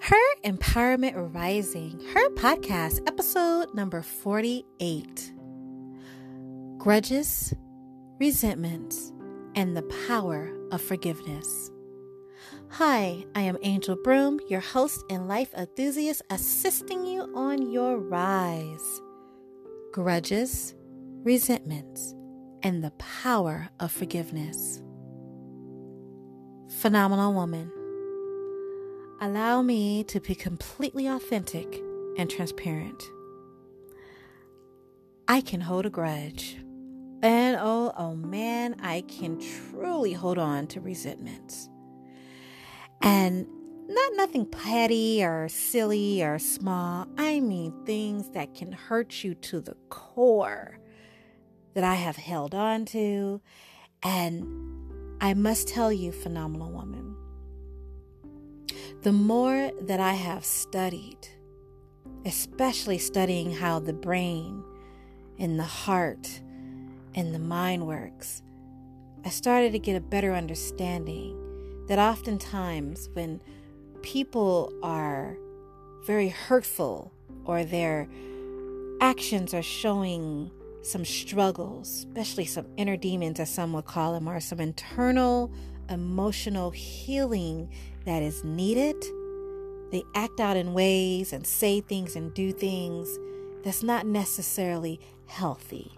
Her Empowerment Rising, her podcast, episode number 48 Grudges, Resentments, and the Power of Forgiveness. Hi, I am Angel Broom, your host and life enthusiast, assisting you on your rise. Grudges, resentments, and the power of forgiveness. Phenomenal woman. Allow me to be completely authentic and transparent. I can hold a grudge. And oh, oh man, I can truly hold on to resentments. And not nothing petty or silly or small. I mean things that can hurt you to the core that I have held on to. And I must tell you, phenomenal woman, the more that I have studied, especially studying how the brain and the heart and the mind works, I started to get a better understanding that oftentimes when people are very hurtful or their actions are showing some struggles, especially some inner demons, as some would call them, or some internal emotional healing that is needed, they act out in ways and say things and do things that's not necessarily healthy.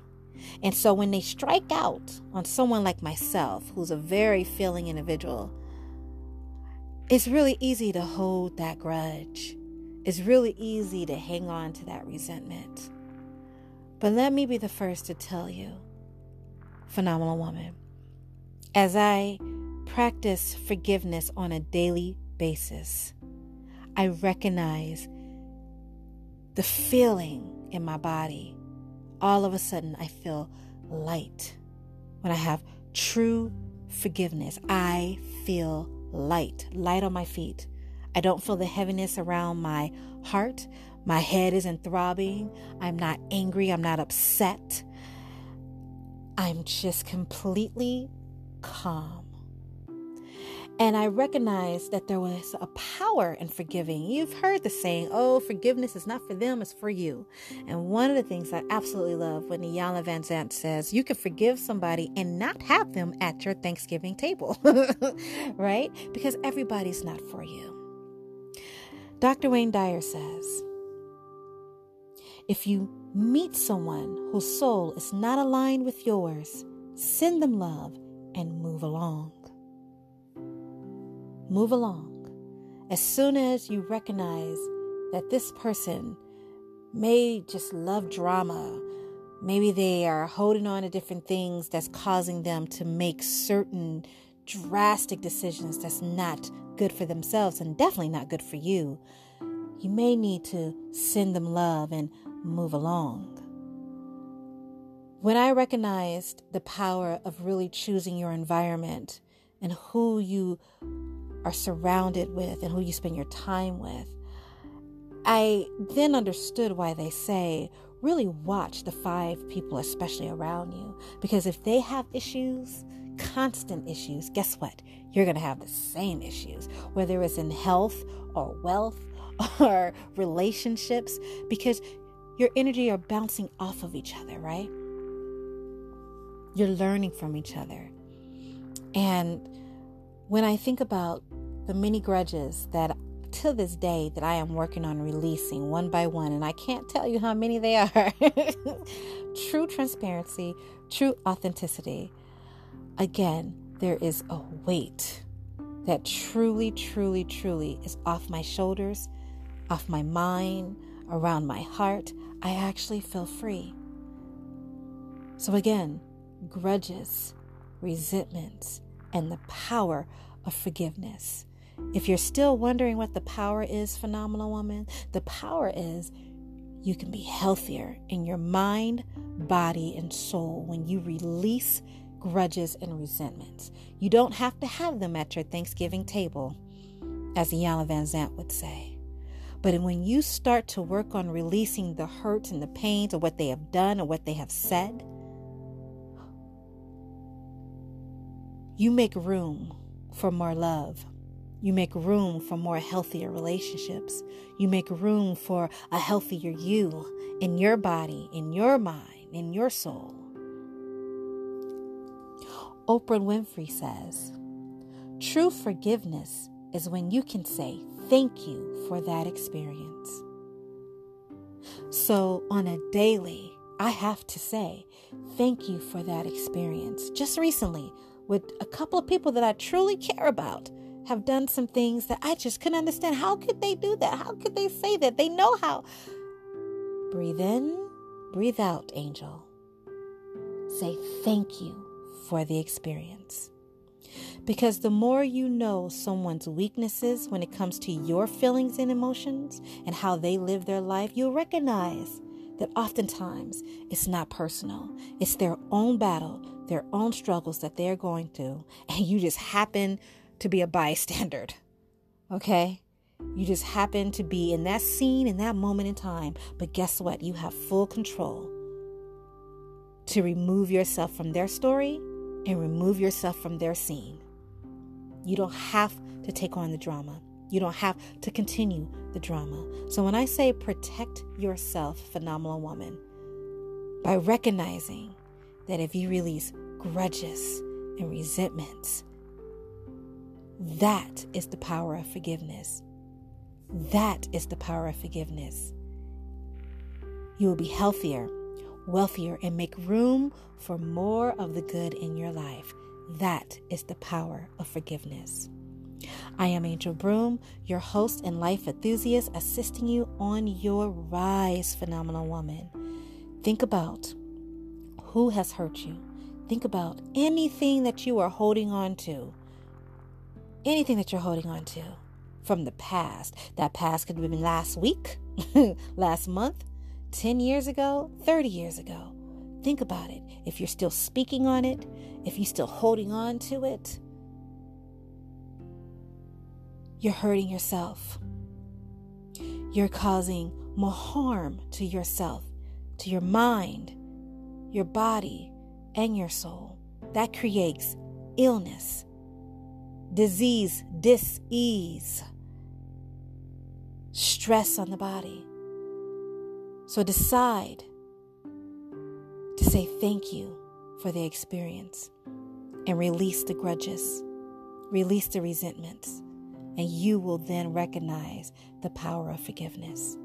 And so when they strike out on someone like myself, who's a very feeling individual, it's really easy to hold that grudge. It's really easy to hang on to that resentment. But let me be the first to tell you, phenomenal woman, as I practice forgiveness on a daily basis, I recognize the feeling in my body. All of a sudden, I feel light. When I have true forgiveness, I feel light, light on my feet. I don't feel the heaviness around my heart. My head isn't throbbing. I'm not angry. I'm not upset. I'm just completely calm. And I recognized that there was a power in forgiving. You've heard the saying, oh, forgiveness is not for them, it's for you. And one of the things I absolutely love when Iyanla Vanzant says, you can forgive somebody and not have them at your Thanksgiving table, right? Because everybody's not for you. Dr. Wayne Dyer says, if you meet someone whose soul is not aligned with yours, send them love and move along. Move along. As soon as you recognize that this person may just love drama, maybe they are holding on to different things that's causing them to make certain drastic decisions that's not good for themselves and definitely not good for you, you may need to send them love and move along. When I recognized the power of really choosing your environment and who you are surrounded with and who you spend your time with. I then understood why they say really watch the five people, especially around you, because if they have issues, constant issues, guess what? You're going to have the same issues, whether it's in health or wealth or relationships, because your energy are bouncing off of each other, right? You're learning from each other. And when I think about the many grudges that to this day that I am working on releasing one by one, and I can't tell you how many they are. true transparency, true authenticity. Again, there is a weight that truly, truly, truly is off my shoulders, off my mind, around my heart. I actually feel free. So, again, grudges, resentments, and the power of forgiveness. If you're still wondering what the power is, phenomenal woman, the power is you can be healthier in your mind, body, and soul when you release grudges and resentments. You don't have to have them at your Thanksgiving table, as Iyanla Vanzant would say. But when you start to work on releasing the hurts and the pains of what they have done or what they have said, you make room for more love, You make room for more healthier relationships. You make room for a healthier you in your body, in your mind, in your soul. Oprah Winfrey says, True forgiveness is when you can say thank you for that experience. So, on a daily, I have to say thank you for that experience. Just recently, with a couple of people that I truly care about, have done some things that I just couldn't understand. How could they do that? How could they say that? They know how. Breathe in, breathe out, angel. Say thank you for the experience. Because the more you know someone's weaknesses when it comes to your feelings and emotions and how they live their life, you'll recognize that oftentimes it's not personal. It's their own battle, their own struggles that they're going through, and you just happen to be a bystander. Okay? You just happen to be in that scene in that moment in time. But guess what? You have full control to remove yourself from their story and remove yourself from their scene. You don't have to take on the drama. You don't have to continue the drama. So when I say protect yourself, phenomenal woman, by recognizing that if you release grudges and resentments that is the power of forgiveness. That is the power of forgiveness. You will be healthier, wealthier, and make room for more of the good in your life. That is the power of forgiveness. I am Angel Broom, your host and life enthusiast, assisting you on your rise, phenomenal woman. Think about who has hurt you. Think about anything that you are holding on to anything that you're holding on to from the past. That past could have been last week, last month, 10 years ago, 30 years ago. Think about it. If you're still speaking on it, if you're still holding on to it, you're hurting yourself. You're causing more harm to yourself, to your mind, your body, and your soul. That creates illness disease, dis-ease, stress on the body. So decide to say thank you for the experience and release the grudges, release the resentments, and you will then recognize the power of forgiveness.